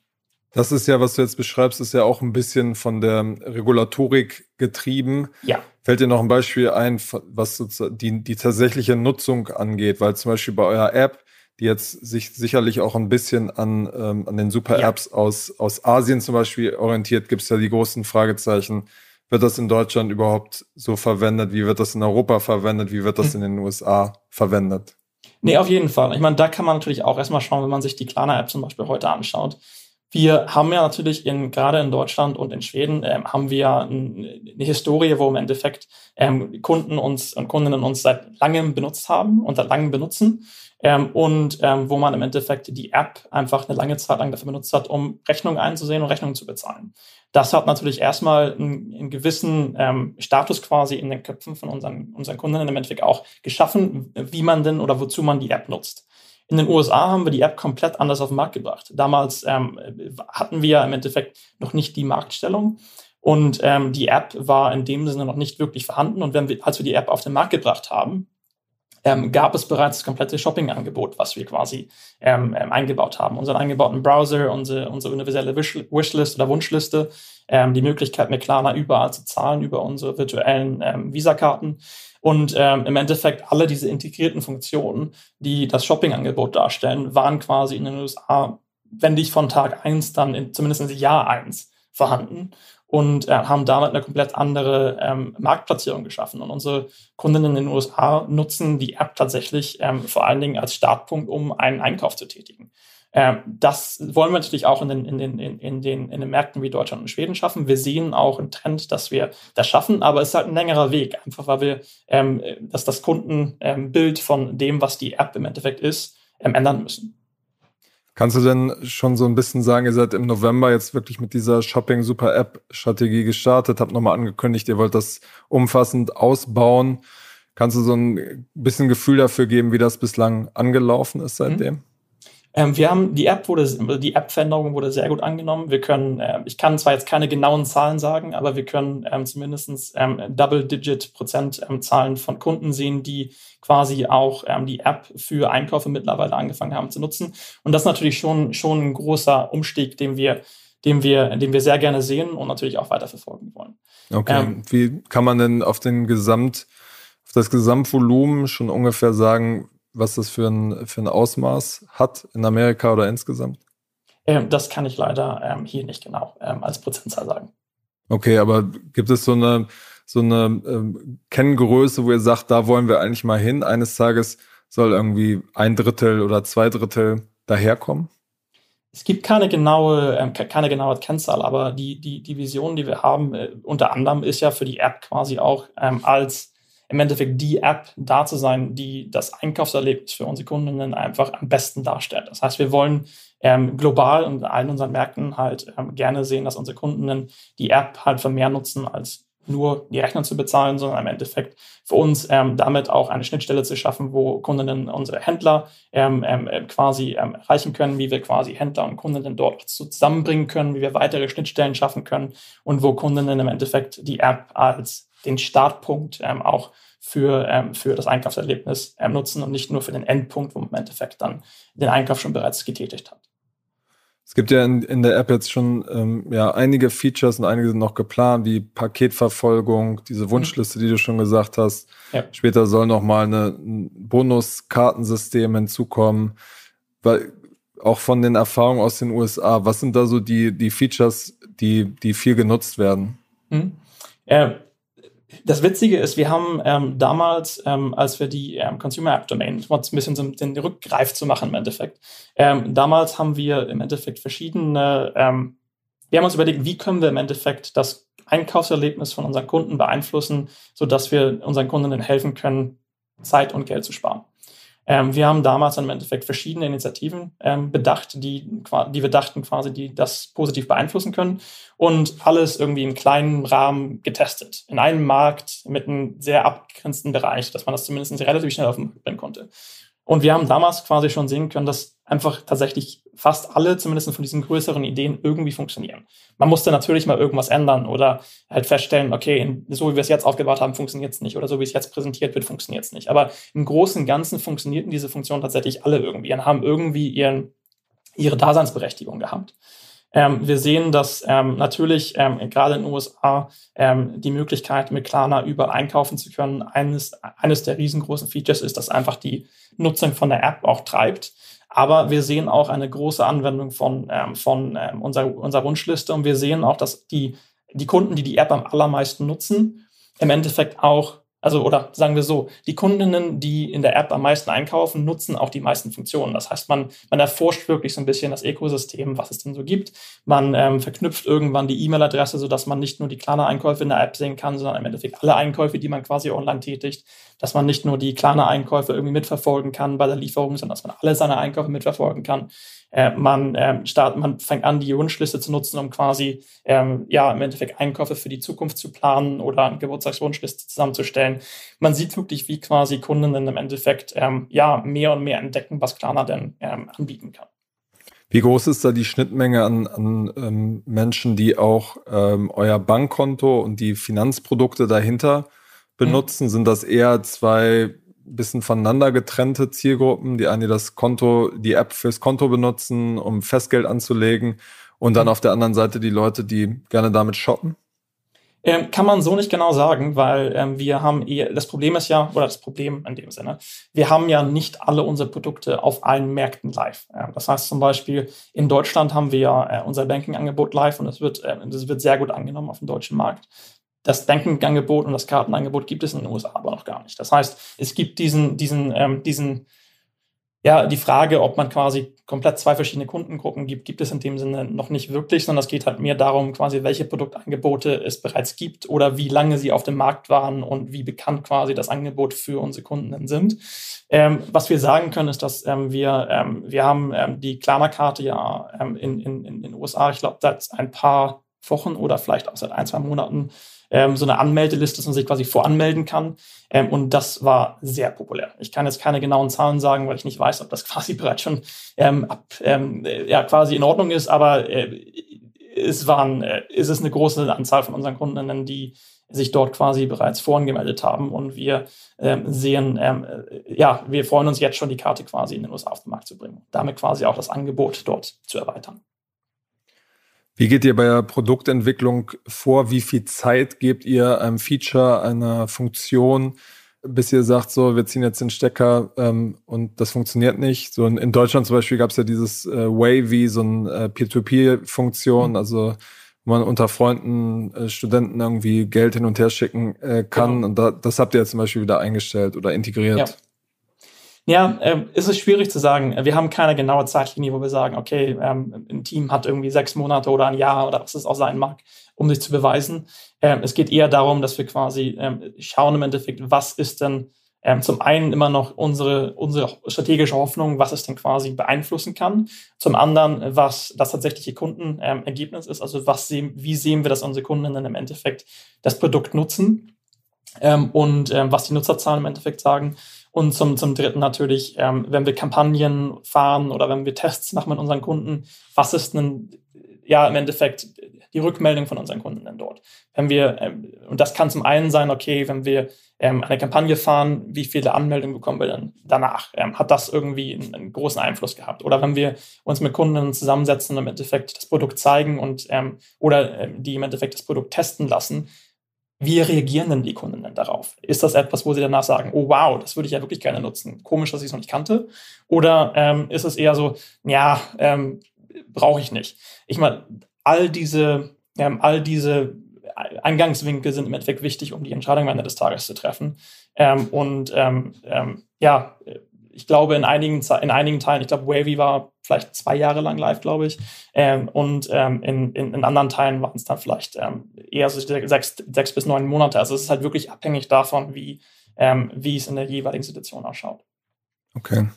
Das ist ja, was du jetzt beschreibst, ist ja auch ein bisschen von der Regulatorik getrieben. Ja. Fällt dir noch ein Beispiel ein, was die, die tatsächliche Nutzung angeht? Weil zum Beispiel bei eurer App die jetzt sich sicherlich auch ein bisschen an, ähm, an den Super-Apps ja. aus, aus Asien zum Beispiel orientiert, gibt es ja die großen Fragezeichen. Wird das in Deutschland überhaupt so verwendet? Wie wird das in Europa verwendet? Wie wird das hm. in den USA verwendet? Nee, auf jeden Fall. Ich meine, da kann man natürlich auch erstmal schauen, wenn man sich die Klarna-App zum Beispiel heute anschaut. Wir haben ja natürlich in, gerade in Deutschland und in Schweden ähm, haben wir ein, eine Historie, wo im Endeffekt ähm, Kunden uns und Kundinnen uns seit langem benutzt haben und seit langem benutzen ähm, und ähm, wo man im Endeffekt die App einfach eine lange Zeit lang dafür benutzt hat, um Rechnungen einzusehen und Rechnungen zu bezahlen. Das hat natürlich erstmal einen, einen gewissen ähm, Status quasi in den Köpfen von unseren, unseren Kunden im Endeffekt auch geschaffen, wie man denn oder wozu man die App nutzt. In den USA haben wir die App komplett anders auf den Markt gebracht. Damals ähm, hatten wir im Endeffekt noch nicht die Marktstellung. Und ähm, die App war in dem Sinne noch nicht wirklich vorhanden. Und wenn wir, als wir die App auf den Markt gebracht haben, ähm, gab es bereits das komplette Shopping-Angebot, was wir quasi ähm, ähm, eingebaut haben. Unseren eingebauten Browser, unsere, unsere universelle Wishlist oder Wunschliste, ähm, die Möglichkeit, mit Klarna überall zu zahlen über unsere virtuellen ähm, Visa-Karten. Und ähm, im Endeffekt alle diese integrierten Funktionen, die das Shopping-Angebot darstellen, waren quasi in den USA, wenn nicht von Tag eins, dann in, zumindest in Jahr eins vorhanden und äh, haben damit eine komplett andere ähm, Marktplatzierung geschaffen. Und unsere Kundinnen in den USA nutzen die App tatsächlich ähm, vor allen Dingen als Startpunkt, um einen Einkauf zu tätigen. Ähm, das wollen wir natürlich auch in den, in, den, in, den, in den Märkten wie Deutschland und Schweden schaffen. Wir sehen auch einen Trend, dass wir das schaffen, aber es ist halt ein längerer Weg, einfach weil wir ähm, dass das Kundenbild von dem, was die App im Endeffekt ist, ähm, ändern müssen. Kannst du denn schon so ein bisschen sagen, ihr seid im November jetzt wirklich mit dieser Shopping Super App Strategie gestartet, habt nochmal angekündigt, ihr wollt das umfassend ausbauen. Kannst du so ein bisschen Gefühl dafür geben, wie das bislang angelaufen ist seitdem? Ähm, wir haben die App wurde, die App-Veränderung wurde sehr gut angenommen. Wir können, äh, ich kann zwar jetzt keine genauen Zahlen sagen, aber wir können ähm, zumindest ähm, Double-Digit-Prozent-Zahlen ähm, von Kunden sehen, die quasi auch ähm, die App für Einkäufe mittlerweile angefangen haben zu nutzen. Und das ist natürlich schon, schon ein großer Umstieg, den wir, den wir, den wir sehr gerne sehen und natürlich auch weiter verfolgen wollen. Okay. Ähm, Wie kann man denn auf den Gesamt, auf das Gesamtvolumen schon ungefähr sagen, was das für ein, für ein Ausmaß hat in Amerika oder insgesamt? Ähm, das kann ich leider ähm, hier nicht genau ähm, als Prozentzahl sagen. Okay, aber gibt es so eine, so eine ähm, Kenngröße, wo ihr sagt, da wollen wir eigentlich mal hin? Eines Tages soll irgendwie ein Drittel oder zwei Drittel daherkommen? Es gibt keine genaue, ähm, keine genaue Kennzahl, aber die, die, die Vision, die wir haben, äh, unter anderem ist ja für die App quasi auch ähm, als im Endeffekt die App da zu sein, die das Einkaufserlebnis für unsere Kundinnen einfach am besten darstellt. Das heißt, wir wollen ähm, global und allen unseren Märkten halt ähm, gerne sehen, dass unsere Kundinnen die App halt für mehr nutzen als nur die Rechnung zu bezahlen, sondern im Endeffekt für uns ähm, damit auch eine Schnittstelle zu schaffen, wo Kundinnen unsere Händler ähm, ähm, äh, quasi ähm, erreichen können, wie wir quasi Händler und Kundinnen dort zusammenbringen können, wie wir weitere Schnittstellen schaffen können und wo Kundinnen im Endeffekt die App als den Startpunkt ähm, auch für, ähm, für das Einkaufserlebnis ähm, nutzen und nicht nur für den Endpunkt, wo man im Endeffekt dann den Einkauf schon bereits getätigt hat. Es gibt ja in, in der App jetzt schon ähm, ja, einige Features und einige sind noch geplant, wie Paketverfolgung, diese mhm. Wunschliste, die du schon gesagt hast. Ja. Später soll noch mal eine, ein Bonuskartensystem hinzukommen. Weil auch von den Erfahrungen aus den USA, was sind da so die, die Features, die, die viel genutzt werden? Mhm. Äh, das Witzige ist, wir haben ähm, damals, ähm, als wir die ähm, Consumer App Domain, um ein bisschen so den Rückgreif zu machen im Endeffekt, ähm, damals haben wir im Endeffekt verschiedene, ähm, wir haben uns überlegt, wie können wir im Endeffekt das Einkaufserlebnis von unseren Kunden beeinflussen, sodass wir unseren Kunden helfen können, Zeit und Geld zu sparen. Ähm, wir haben damals im Endeffekt verschiedene Initiativen ähm, bedacht, die, die wir dachten quasi, die das positiv beeinflussen können und alles irgendwie im kleinen Rahmen getestet. In einem Markt mit einem sehr abgegrenzten Bereich, dass man das zumindest relativ schnell auf den Markt bringen konnte. Und wir haben damals quasi schon sehen können, dass einfach tatsächlich fast alle, zumindest von diesen größeren Ideen, irgendwie funktionieren. Man musste natürlich mal irgendwas ändern oder halt feststellen, okay, so wie wir es jetzt aufgebaut haben, funktioniert es nicht oder so wie es jetzt präsentiert wird, funktioniert es nicht. Aber im Großen und Ganzen funktionierten diese Funktionen tatsächlich alle irgendwie und haben irgendwie ihren, ihre Daseinsberechtigung gehabt. Ähm, wir sehen, dass ähm, natürlich ähm, gerade in den USA ähm, die Möglichkeit, mit Klarna überall einkaufen zu können, eines, eines der riesengroßen Features ist, dass einfach die Nutzung von der App auch treibt. Aber wir sehen auch eine große Anwendung von, ähm, von ähm, unserer, unserer Wunschliste und wir sehen auch, dass die, die Kunden, die die App am allermeisten nutzen, im Endeffekt auch also, oder sagen wir so, die Kundinnen, die in der App am meisten einkaufen, nutzen auch die meisten Funktionen. Das heißt, man, man erforscht wirklich so ein bisschen das Ökosystem, was es denn so gibt. Man ähm, verknüpft irgendwann die E-Mail-Adresse, sodass man nicht nur die kleine Einkäufe in der App sehen kann, sondern im Endeffekt alle Einkäufe, die man quasi online tätigt. Dass man nicht nur die kleine Einkäufe irgendwie mitverfolgen kann bei der Lieferung, sondern dass man alle seine Einkäufe mitverfolgen kann. Äh, man, ähm, start, man fängt an, die Wunschliste zu nutzen, um quasi ähm, ja im Endeffekt Einkäufe für die Zukunft zu planen oder eine Geburtstagswunschliste zusammenzustellen. Man sieht wirklich, wie quasi Kunden im Endeffekt ähm, ja mehr und mehr entdecken, was Klarna denn ähm, anbieten kann. Wie groß ist da die Schnittmenge an, an ähm, Menschen, die auch ähm, euer Bankkonto und die Finanzprodukte dahinter benutzen? Mhm. Sind das eher zwei bisschen voneinander getrennte Zielgruppen. Die einen, die das Konto, die App fürs Konto benutzen, um Festgeld anzulegen. Und dann mhm. auf der anderen Seite die Leute, die gerne damit shoppen. Ähm, kann man so nicht genau sagen, weil ähm, wir haben eher, das Problem ist ja, oder das Problem in dem Sinne, wir haben ja nicht alle unsere Produkte auf allen Märkten live. Ja, das heißt zum Beispiel, in Deutschland haben wir ja äh, unser Banking-Angebot live und das wird, äh, das wird sehr gut angenommen auf dem deutschen Markt. Das Banking-Angebot und das Kartenangebot gibt es in den USA aber noch gar nicht. Das heißt, es gibt diesen, diesen, ähm, diesen, ja, die Frage, ob man quasi komplett zwei verschiedene Kundengruppen gibt, gibt es in dem Sinne noch nicht wirklich, sondern es geht halt mehr darum, quasi welche Produktangebote es bereits gibt oder wie lange sie auf dem Markt waren und wie bekannt quasi das Angebot für unsere Kunden sind. Ähm, was wir sagen können, ist, dass ähm, wir, ähm, wir haben ähm, die Klarna-Karte ja ähm, in, in, in den USA, ich glaube, seit ein paar Wochen oder vielleicht auch seit ein, zwei Monaten ähm, so eine Anmeldeliste, dass man sich quasi voranmelden kann. Ähm, und das war sehr populär. Ich kann jetzt keine genauen Zahlen sagen, weil ich nicht weiß, ob das quasi bereits schon ähm, ab, ähm, ja, quasi in Ordnung ist, aber äh, es waren, äh, ist es eine große Anzahl von unseren Kundinnen, die sich dort quasi bereits vorangemeldet haben und wir ähm, sehen, ähm, äh, ja, wir freuen uns jetzt schon, die Karte quasi in den USA auf den Markt zu bringen, damit quasi auch das Angebot dort zu erweitern. Wie geht ihr bei der Produktentwicklung vor? Wie viel Zeit gebt ihr einem Feature, einer Funktion, bis ihr sagt, so, wir ziehen jetzt den Stecker ähm, und das funktioniert nicht? So in, in Deutschland zum Beispiel gab es ja dieses äh, Wavy, so eine äh, Peer-to-Peer-Funktion, also wo man unter Freunden, äh, Studenten irgendwie Geld hin und her schicken äh, kann. Genau. Und da, das habt ihr jetzt zum Beispiel wieder eingestellt oder integriert. Ja. Ja, äh, ist es schwierig zu sagen. Wir haben keine genaue Zeitlinie, wo wir sagen, okay, ähm, ein Team hat irgendwie sechs Monate oder ein Jahr oder was es auch sein mag, um sich zu beweisen. Ähm, es geht eher darum, dass wir quasi ähm, schauen im Endeffekt, was ist denn ähm, zum einen immer noch unsere, unsere strategische Hoffnung, was es denn quasi beeinflussen kann. Zum anderen, was das tatsächliche Kundenergebnis ist. Also was sehen, wie sehen wir, dass unsere Kunden dann im Endeffekt das Produkt nutzen ähm, und ähm, was die Nutzerzahlen im Endeffekt sagen. Und zum, zum Dritten natürlich, ähm, wenn wir Kampagnen fahren oder wenn wir Tests machen mit unseren Kunden, was ist denn ja im Endeffekt die Rückmeldung von unseren Kunden denn dort? Wenn wir, ähm, und das kann zum einen sein, okay, wenn wir ähm, eine Kampagne fahren, wie viele Anmeldungen bekommen wir dann danach? Ähm, hat das irgendwie einen, einen, großen Einfluss gehabt? Oder wenn wir uns mit Kunden zusammensetzen und im Endeffekt das Produkt zeigen und ähm, oder ähm, die im Endeffekt das Produkt testen lassen, wie reagieren denn die Kunden denn darauf? Ist das etwas, wo sie danach sagen, oh wow, das würde ich ja wirklich gerne nutzen? Komisch, dass ich es noch nicht kannte. Oder ähm, ist es eher so, ja, ähm, brauche ich nicht? Ich meine, all diese, ähm, all diese Eingangswinkel sind im Endeffekt wichtig, um die Entscheidung am Ende des Tages zu treffen. Ähm, und ähm, ähm, ja, ich glaube, in einigen, in einigen Teilen, ich glaube, Wavy war vielleicht zwei Jahre lang live, glaube ich. Ähm, und ähm, in, in, in, anderen Teilen waren es dann vielleicht ähm, eher so sechs, sechs bis neun Monate. Also es ist halt wirklich abhängig davon, wie, wie es in der jeweiligen Situation ausschaut. Okay.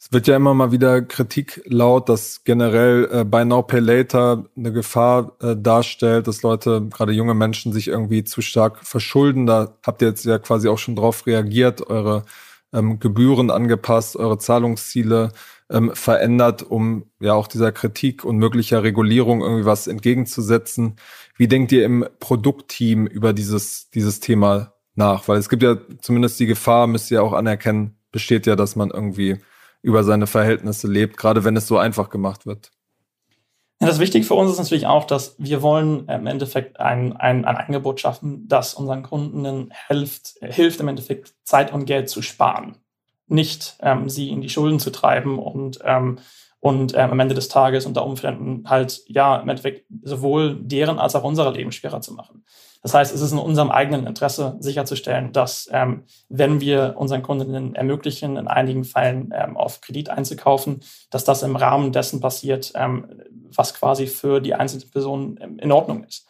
Es wird ja immer mal wieder Kritik laut, dass generell äh, Buy Now Pay Later eine Gefahr äh, darstellt, dass Leute, gerade junge Menschen, sich irgendwie zu stark verschulden. Da habt ihr jetzt ja quasi auch schon drauf reagiert, eure ähm, Gebühren angepasst, eure Zahlungsziele ähm, verändert, um ja auch dieser Kritik und möglicher Regulierung irgendwie was entgegenzusetzen. Wie denkt ihr im Produktteam über dieses, dieses Thema nach? Weil es gibt ja zumindest die Gefahr, müsst ihr auch anerkennen, besteht ja, dass man irgendwie über seine Verhältnisse lebt, gerade wenn es so einfach gemacht wird. Ja, das Wichtige für uns ist natürlich auch, dass wir wollen im Endeffekt ein, ein, ein Angebot schaffen, das unseren Kunden hilft, hilft, im Endeffekt Zeit und Geld zu sparen. Nicht ähm, sie in die Schulden zu treiben und, ähm, und ähm, am Ende des Tages unter Umständen halt, ja, im Endeffekt sowohl deren als auch unser Leben schwerer zu machen. Das heißt, es ist in unserem eigenen Interesse sicherzustellen, dass ähm, wenn wir unseren Kundinnen ermöglichen, in einigen Fällen ähm, auf Kredit einzukaufen, dass das im Rahmen dessen passiert, ähm, was quasi für die einzelne Person ähm, in Ordnung ist.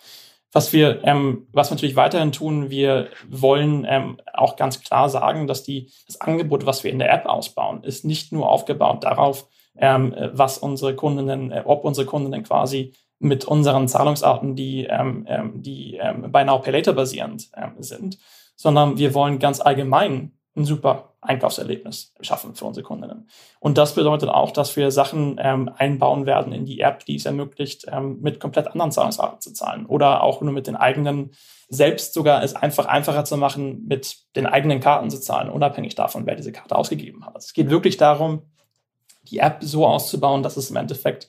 Was wir, ähm, was wir natürlich weiterhin tun, wir wollen ähm, auch ganz klar sagen, dass die, das Angebot, was wir in der App ausbauen, ist nicht nur aufgebaut darauf, ähm, was unsere Kundinnen, äh, ob unsere Kundinnen quasi mit unseren Zahlungsarten, die, ähm, ähm, die ähm, bei Now Pay Later basierend ähm, sind, sondern wir wollen ganz allgemein ein super Einkaufserlebnis schaffen für unsere Kundinnen. Und das bedeutet auch, dass wir Sachen ähm, einbauen werden in die App, die es ermöglicht, ähm, mit komplett anderen Zahlungsarten zu zahlen oder auch nur mit den eigenen, selbst sogar es einfach einfacher zu machen, mit den eigenen Karten zu zahlen, unabhängig davon, wer diese Karte ausgegeben hat. Es geht wirklich darum, die App so auszubauen, dass es im Endeffekt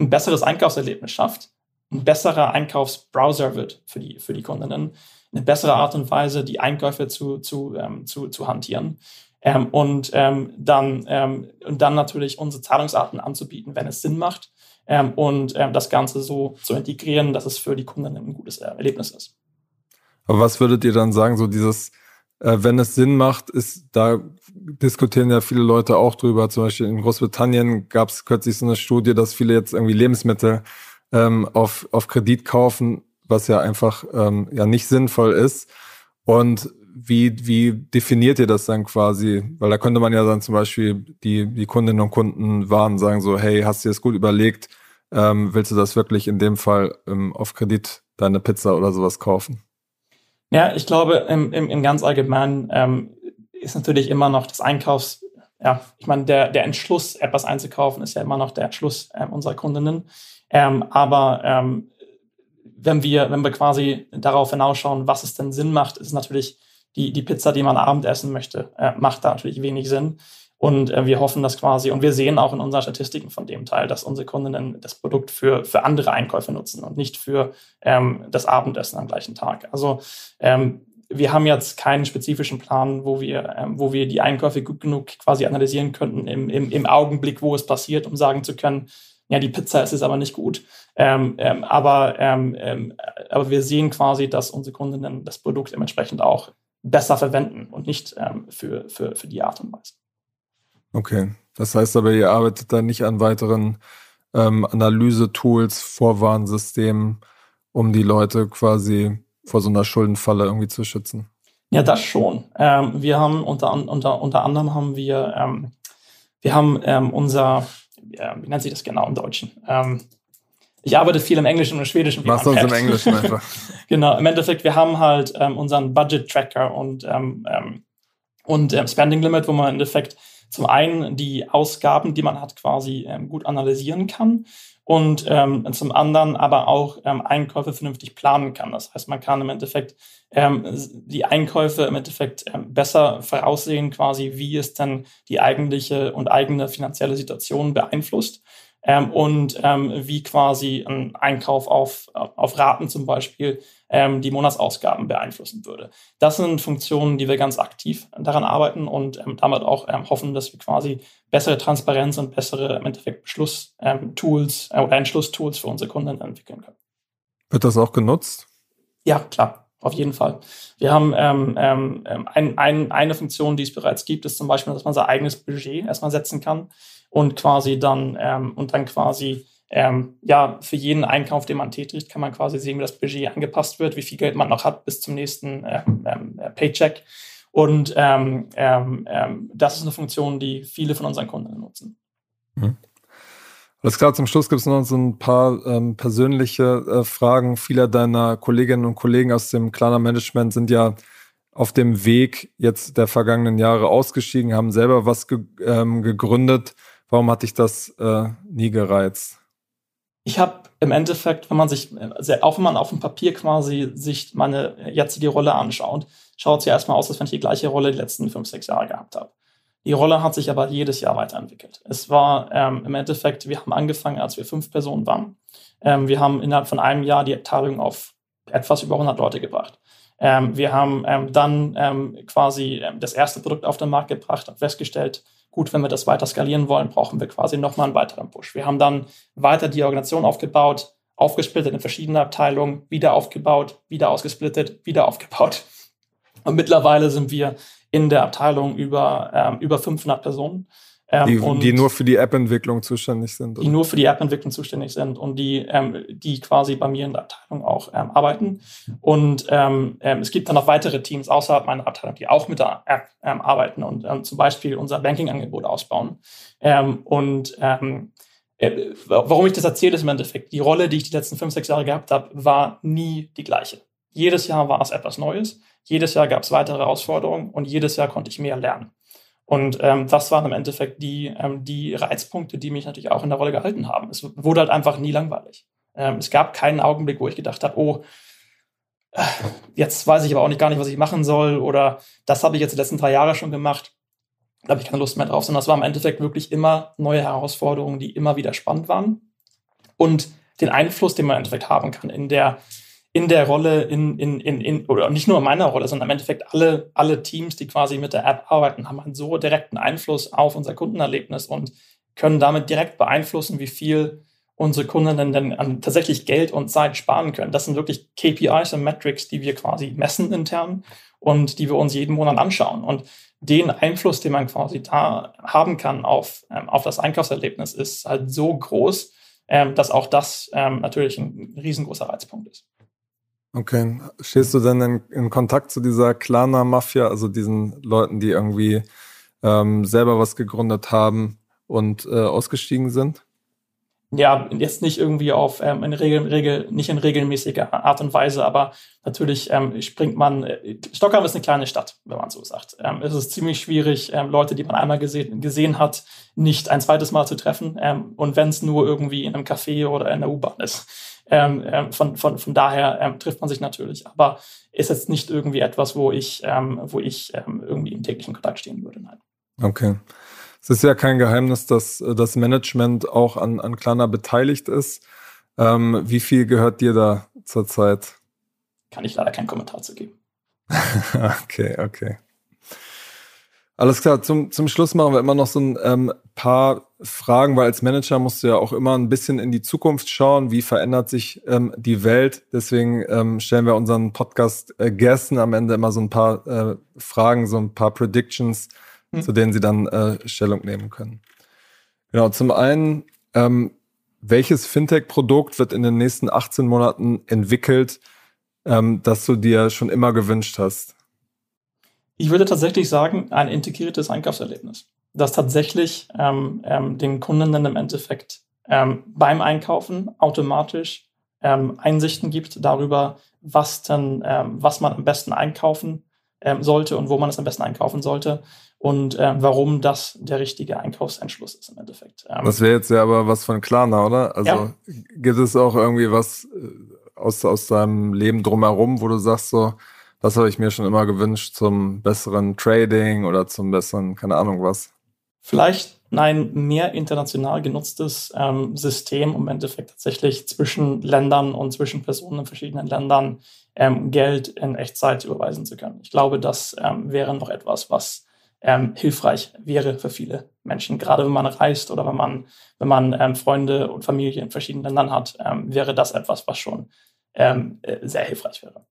ein besseres Einkaufserlebnis schafft, ein besserer Einkaufsbrowser wird für die, für die Kundinnen, eine bessere Art und Weise, die Einkäufe zu, zu, ähm, zu, zu hantieren. Ähm, und, ähm, dann, ähm, und dann natürlich unsere Zahlungsarten anzubieten, wenn es Sinn macht. Ähm, und ähm, das Ganze so zu integrieren, dass es für die Kundinnen ein gutes Erlebnis ist. Aber was würdet ihr dann sagen, so dieses, äh, wenn es Sinn macht, ist, da diskutieren ja viele Leute auch drüber. Zum Beispiel in Großbritannien gab es kürzlich so eine Studie, dass viele jetzt irgendwie Lebensmittel ähm, auf, auf Kredit kaufen, was ja einfach ähm, ja nicht sinnvoll ist. Und wie, wie definiert ihr das dann quasi? Weil da könnte man ja dann zum Beispiel die, die Kundinnen und Kunden warnen, sagen so, hey, hast du dir das gut überlegt? Ähm, willst du das wirklich in dem Fall ähm, auf Kredit deine Pizza oder sowas kaufen? Ja, ich glaube, im, im, im ganz Allgemeinen ähm, ist natürlich immer noch das Einkaufs, ja, ich meine, der, der Entschluss, etwas einzukaufen, ist ja immer noch der Entschluss ähm, unserer Kundinnen. Ähm, aber ähm, wenn wir, wenn wir quasi darauf hinausschauen, was es denn Sinn macht, ist natürlich die, die Pizza, die man Abend essen möchte, äh, macht da natürlich wenig Sinn. Und äh, wir hoffen das quasi, und wir sehen auch in unseren Statistiken von dem Teil, dass unsere Kundinnen das Produkt für, für andere Einkäufe nutzen und nicht für ähm, das Abendessen am gleichen Tag. Also ähm, wir haben jetzt keinen spezifischen Plan, wo wir, ähm, wo wir die Einkäufe gut genug quasi analysieren könnten im, im, im Augenblick, wo es passiert, um sagen zu können, ja, die Pizza ist jetzt aber nicht gut. Ähm, ähm, aber, ähm, ähm, aber wir sehen quasi, dass unsere Kundinnen das Produkt dementsprechend auch besser verwenden und nicht ähm, für, für, für die Art und Weise. Okay, das heißt aber, ihr arbeitet da nicht an weiteren ähm, Analyse-Tools, Vorwarnsystemen, um die Leute quasi vor so einer Schuldenfalle irgendwie zu schützen? Ja, das schon. Ähm, wir haben unter, unter, unter anderem haben wir, ähm, wir haben ähm, unser, ja, wie nennt sich das genau im Deutschen? Ähm, ich arbeite viel im Englischen und im Schwedischen. Machst du uns im Englischen einfach. genau, im Endeffekt, wir haben halt ähm, unseren Budget-Tracker und, ähm, und Spending Limit, wo man im Endeffekt zum einen die Ausgaben, die man hat, quasi gut analysieren kann und ähm, zum anderen aber auch ähm, Einkäufe vernünftig planen kann. Das heißt, man kann im Endeffekt ähm, die Einkäufe im Endeffekt ähm, besser voraussehen, quasi wie es dann die eigentliche und eigene finanzielle Situation beeinflusst ähm, und ähm, wie quasi ein Einkauf auf, auf Raten zum Beispiel ähm, die Monatsausgaben beeinflussen würde. Das sind Funktionen, die wir ganz aktiv daran arbeiten und ähm, damit auch ähm, hoffen, dass wir quasi bessere Transparenz und bessere im Endeffekt Beschlusstools ähm, äh, oder Entschlusstools für unsere Kunden entwickeln können. Wird das auch genutzt? Ja, klar. Auf jeden Fall. Wir haben ähm, ähm, ein, ein, eine Funktion, die es bereits gibt, ist zum Beispiel, dass man sein eigenes Budget erstmal setzen kann und quasi dann ähm, und dann quasi ähm, ja für jeden Einkauf, den man tätigt, kann man quasi sehen, wie das Budget angepasst wird, wie viel Geld man noch hat bis zum nächsten ähm, ähm Paycheck. Und ähm, ähm, das ist eine Funktion, die viele von unseren Kunden nutzen. Mhm. Alles klar, zum Schluss gibt es noch so ein paar ähm, persönliche äh, Fragen. Viele deiner Kolleginnen und Kollegen aus dem Klarna Management sind ja auf dem Weg jetzt der vergangenen Jahre ausgestiegen, haben selber was ge ähm, gegründet. Warum hat dich das äh, nie gereizt? Ich habe im Endeffekt, wenn man sich, auch wenn man auf dem Papier quasi sich meine jetzige Rolle anschaut, schaut es ja erstmal aus, als wenn ich die gleiche Rolle die letzten fünf, sechs Jahre gehabt habe. Die Rolle hat sich aber jedes Jahr weiterentwickelt. Es war ähm, im Endeffekt, wir haben angefangen, als wir fünf Personen waren. Ähm, wir haben innerhalb von einem Jahr die Abteilung auf etwas über 100 Leute gebracht. Ähm, wir haben ähm, dann ähm, quasi ähm, das erste Produkt auf den Markt gebracht und festgestellt, gut, wenn wir das weiter skalieren wollen, brauchen wir quasi nochmal einen weiteren Push. Wir haben dann weiter die Organisation aufgebaut, aufgesplittet in verschiedene Abteilungen, wieder aufgebaut, wieder ausgesplittet, wieder aufgebaut. Und mittlerweile sind wir in der Abteilung über, ähm, über 500 Personen. Ähm, die, die, nur für die App-Entwicklung zuständig sind. Oder? Die nur für die App-Entwicklung zuständig sind und die, ähm, die quasi bei mir in der Abteilung auch ähm, arbeiten. Und ähm, ähm, es gibt dann noch weitere Teams außerhalb meiner Abteilung, die auch mit der App ähm, arbeiten und zum Beispiel unser Banking-Angebot ausbauen. und äh, warum ich das erzähle, ist im Endeffekt, die Rolle, die ich die letzten fünf, sechs Jahre gehabt habe, war nie die gleiche. Jedes Jahr war es etwas Neues, jedes Jahr gab es weitere Herausforderungen und jedes Jahr konnte ich mehr lernen. Und ähm, das waren im Endeffekt die, ähm, die Reizpunkte, die mich natürlich auch in der Rolle gehalten haben. Es wurde halt einfach nie langweilig. Ähm, es gab keinen Augenblick, wo ich gedacht habe, oh, äh, jetzt weiß ich aber auch nicht gar nicht, was ich machen soll oder das habe ich jetzt die letzten drei Jahre schon gemacht. Da habe ich keine Lust mehr drauf, sondern es war im Endeffekt wirklich immer neue Herausforderungen, die immer wieder spannend waren. Und den Einfluss, den man im Endeffekt haben kann in der in der Rolle, in, in, in, in, oder nicht nur in meiner Rolle, sondern im Endeffekt alle, alle Teams, die quasi mit der App arbeiten, haben einen so direkten Einfluss auf unser Kundenerlebnis und können damit direkt beeinflussen, wie viel unsere Kunden denn an tatsächlich Geld und Zeit sparen können. Das sind wirklich KPIs und Metrics, die wir quasi messen intern und die wir uns jeden Monat anschauen. Und den Einfluss, den man quasi da haben kann auf, ähm, auf das Einkaufserlebnis, ist halt so groß, ähm, dass auch das ähm, natürlich ein riesengroßer Reizpunkt ist. Okay. Stehst du denn in, in Kontakt zu dieser Klana-Mafia, also diesen Leuten, die irgendwie ähm, selber was gegründet haben und äh, ausgestiegen sind? Ja, jetzt nicht irgendwie auf ähm, in Regel, Regel, nicht in regelmäßiger Art und Weise, aber natürlich ähm, springt man. Äh, Stockholm ist eine kleine Stadt, wenn man so sagt. Ähm, es ist ziemlich schwierig, ähm, Leute, die man einmal gesehen, gesehen hat, nicht ein zweites Mal zu treffen. Ähm, und wenn es nur irgendwie in einem Café oder in der U-Bahn ist. Ähm, ähm, von, von, von daher ähm, trifft man sich natürlich, aber ist jetzt nicht irgendwie etwas, wo ich, ähm, wo ich ähm, irgendwie im täglichen Kontakt stehen würde. Nein. Okay. Es ist ja kein Geheimnis, dass äh, das Management auch an, an Klarna beteiligt ist. Ähm, wie viel gehört dir da zurzeit? Kann ich leider keinen Kommentar zu geben. okay, okay. Alles klar, zum, zum Schluss machen wir immer noch so ein ähm, paar Fragen, weil als Manager musst du ja auch immer ein bisschen in die Zukunft schauen, wie verändert sich ähm, die Welt. Deswegen ähm, stellen wir unseren Podcast-Gästen äh, am Ende immer so ein paar äh, Fragen, so ein paar Predictions, hm. zu denen sie dann äh, Stellung nehmen können. Genau, zum einen, ähm, welches Fintech-Produkt wird in den nächsten 18 Monaten entwickelt, ähm, das du dir schon immer gewünscht hast? Ich würde tatsächlich sagen, ein integriertes Einkaufserlebnis, das tatsächlich ähm, ähm, den Kunden dann im Endeffekt ähm, beim Einkaufen automatisch ähm, Einsichten gibt darüber, was dann, ähm, was man am besten einkaufen ähm, sollte und wo man es am besten einkaufen sollte und äh, warum das der richtige Einkaufsentschluss ist im Endeffekt. Ähm, das wäre jetzt ja aber was von Klarna, oder? Also ja. gibt es auch irgendwie was äh, aus, aus deinem Leben drumherum, wo du sagst so, das habe ich mir schon immer gewünscht zum besseren Trading oder zum besseren, keine Ahnung was. Vielleicht ein mehr international genutztes ähm, System, um im Endeffekt tatsächlich zwischen Ländern und zwischen Personen in verschiedenen Ländern ähm, Geld in Echtzeit überweisen zu können. Ich glaube, das ähm, wäre noch etwas, was ähm, hilfreich wäre für viele Menschen. Gerade wenn man reist oder wenn man, wenn man ähm, Freunde und Familie in verschiedenen Ländern hat, ähm, wäre das etwas, was schon äh, sehr hilfreich wäre.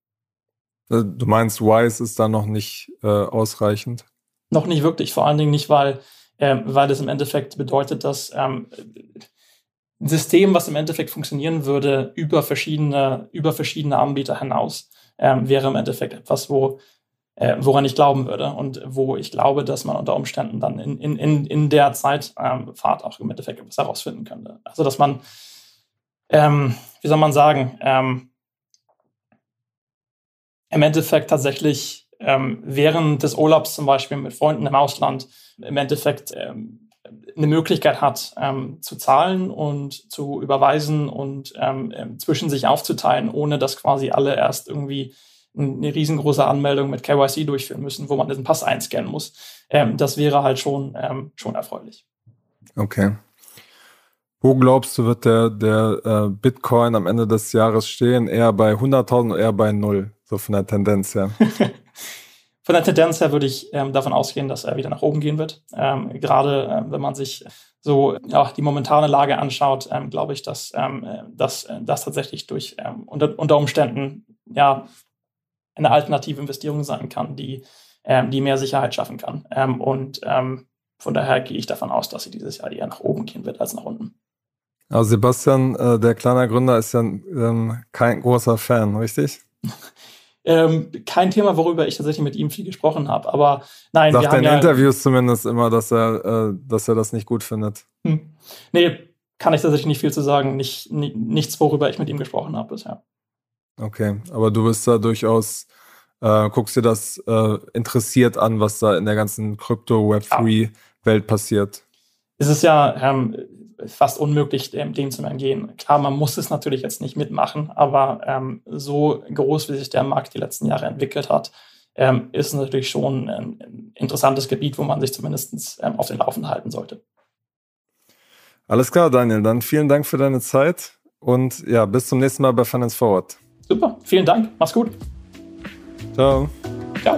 Äh, du meinst, Wise ist da noch nicht äh, ausreichend? Noch nicht wirklich, vor allen Dingen nicht, weil, ähm, weil das im Endeffekt bedeutet, dass ähm, ein System, was im Endeffekt funktionieren würde, über verschiedene, über verschiedene Anbieter hinaus, ähm, wäre im Endeffekt etwas, wo, äh, woran ich glauben würde und wo ich glaube, dass man unter Umständen dann in, in, in, in der Zeitfahrt ähm, auch im Endeffekt etwas herausfinden könnte. Also, dass man, ähm, wie soll man sagen, ähm, im Endeffekt tatsächlich ähm, während des Urlaubs zum Beispiel mit Freunden im Ausland im Endeffekt ähm, eine Möglichkeit hat, ähm, zu zahlen und zu überweisen und ähm, ähm, zwischen sich aufzuteilen, ohne dass quasi alle erst irgendwie eine riesengroße Anmeldung mit KYC durchführen müssen, wo man diesen Pass einscannen muss. Ähm, das wäre halt schon, schon erfreulich. Okay. Wo glaubst du, wird der, der äh, Bitcoin am Ende des Jahres stehen? Eher bei 100.000 oder eher bei null? So von der Tendenz her. von der Tendenz her würde ich ähm, davon ausgehen, dass er wieder nach oben gehen wird. Ähm, gerade äh, wenn man sich so ja, die momentane Lage anschaut, ähm, glaube ich, dass, ähm, dass äh, das tatsächlich durch ähm, unter, unter Umständen ja eine alternative Investierung sein kann, die, ähm, die mehr Sicherheit schaffen kann. und von daher gehe ich davon aus, dass sie dieses Jahr eher nach oben gehen wird als nach unten. Also Sebastian, äh, der kleine Gründer, ist ja kein großer Fan, richtig? Ähm, kein Thema, worüber ich tatsächlich mit ihm viel gesprochen habe. Aber nein, Sagt wir haben in ja, Interviews zumindest immer, dass er, äh, dass er das nicht gut findet. Hm. Nee, kann ich tatsächlich nicht viel zu sagen. Nicht, nicht, nichts, worüber ich mit ihm gesprochen habe bisher. Okay, aber du bist da durchaus, äh, guckst dir das äh, interessiert an, was da in der ganzen Krypto-Web3-Welt passiert. Es ist ja, ähm, fast unmöglich, dem, zu entgehen. Klar, man muss es natürlich jetzt nicht mitmachen, aber ähm, so groß, wie sich der Markt die letzten Jahre entwickelt hat, ähm, ist natürlich schon ein, interessantes Gebiet, wo man sich zumindest ähm, auf den Laufenden halten sollte. Alles klar, Daniel. Dann vielen Dank für deine Zeit und ja, bis zum nächsten Mal bei Finance Forward. Super, vielen Dank. Mach's gut. Ciao. Ciao.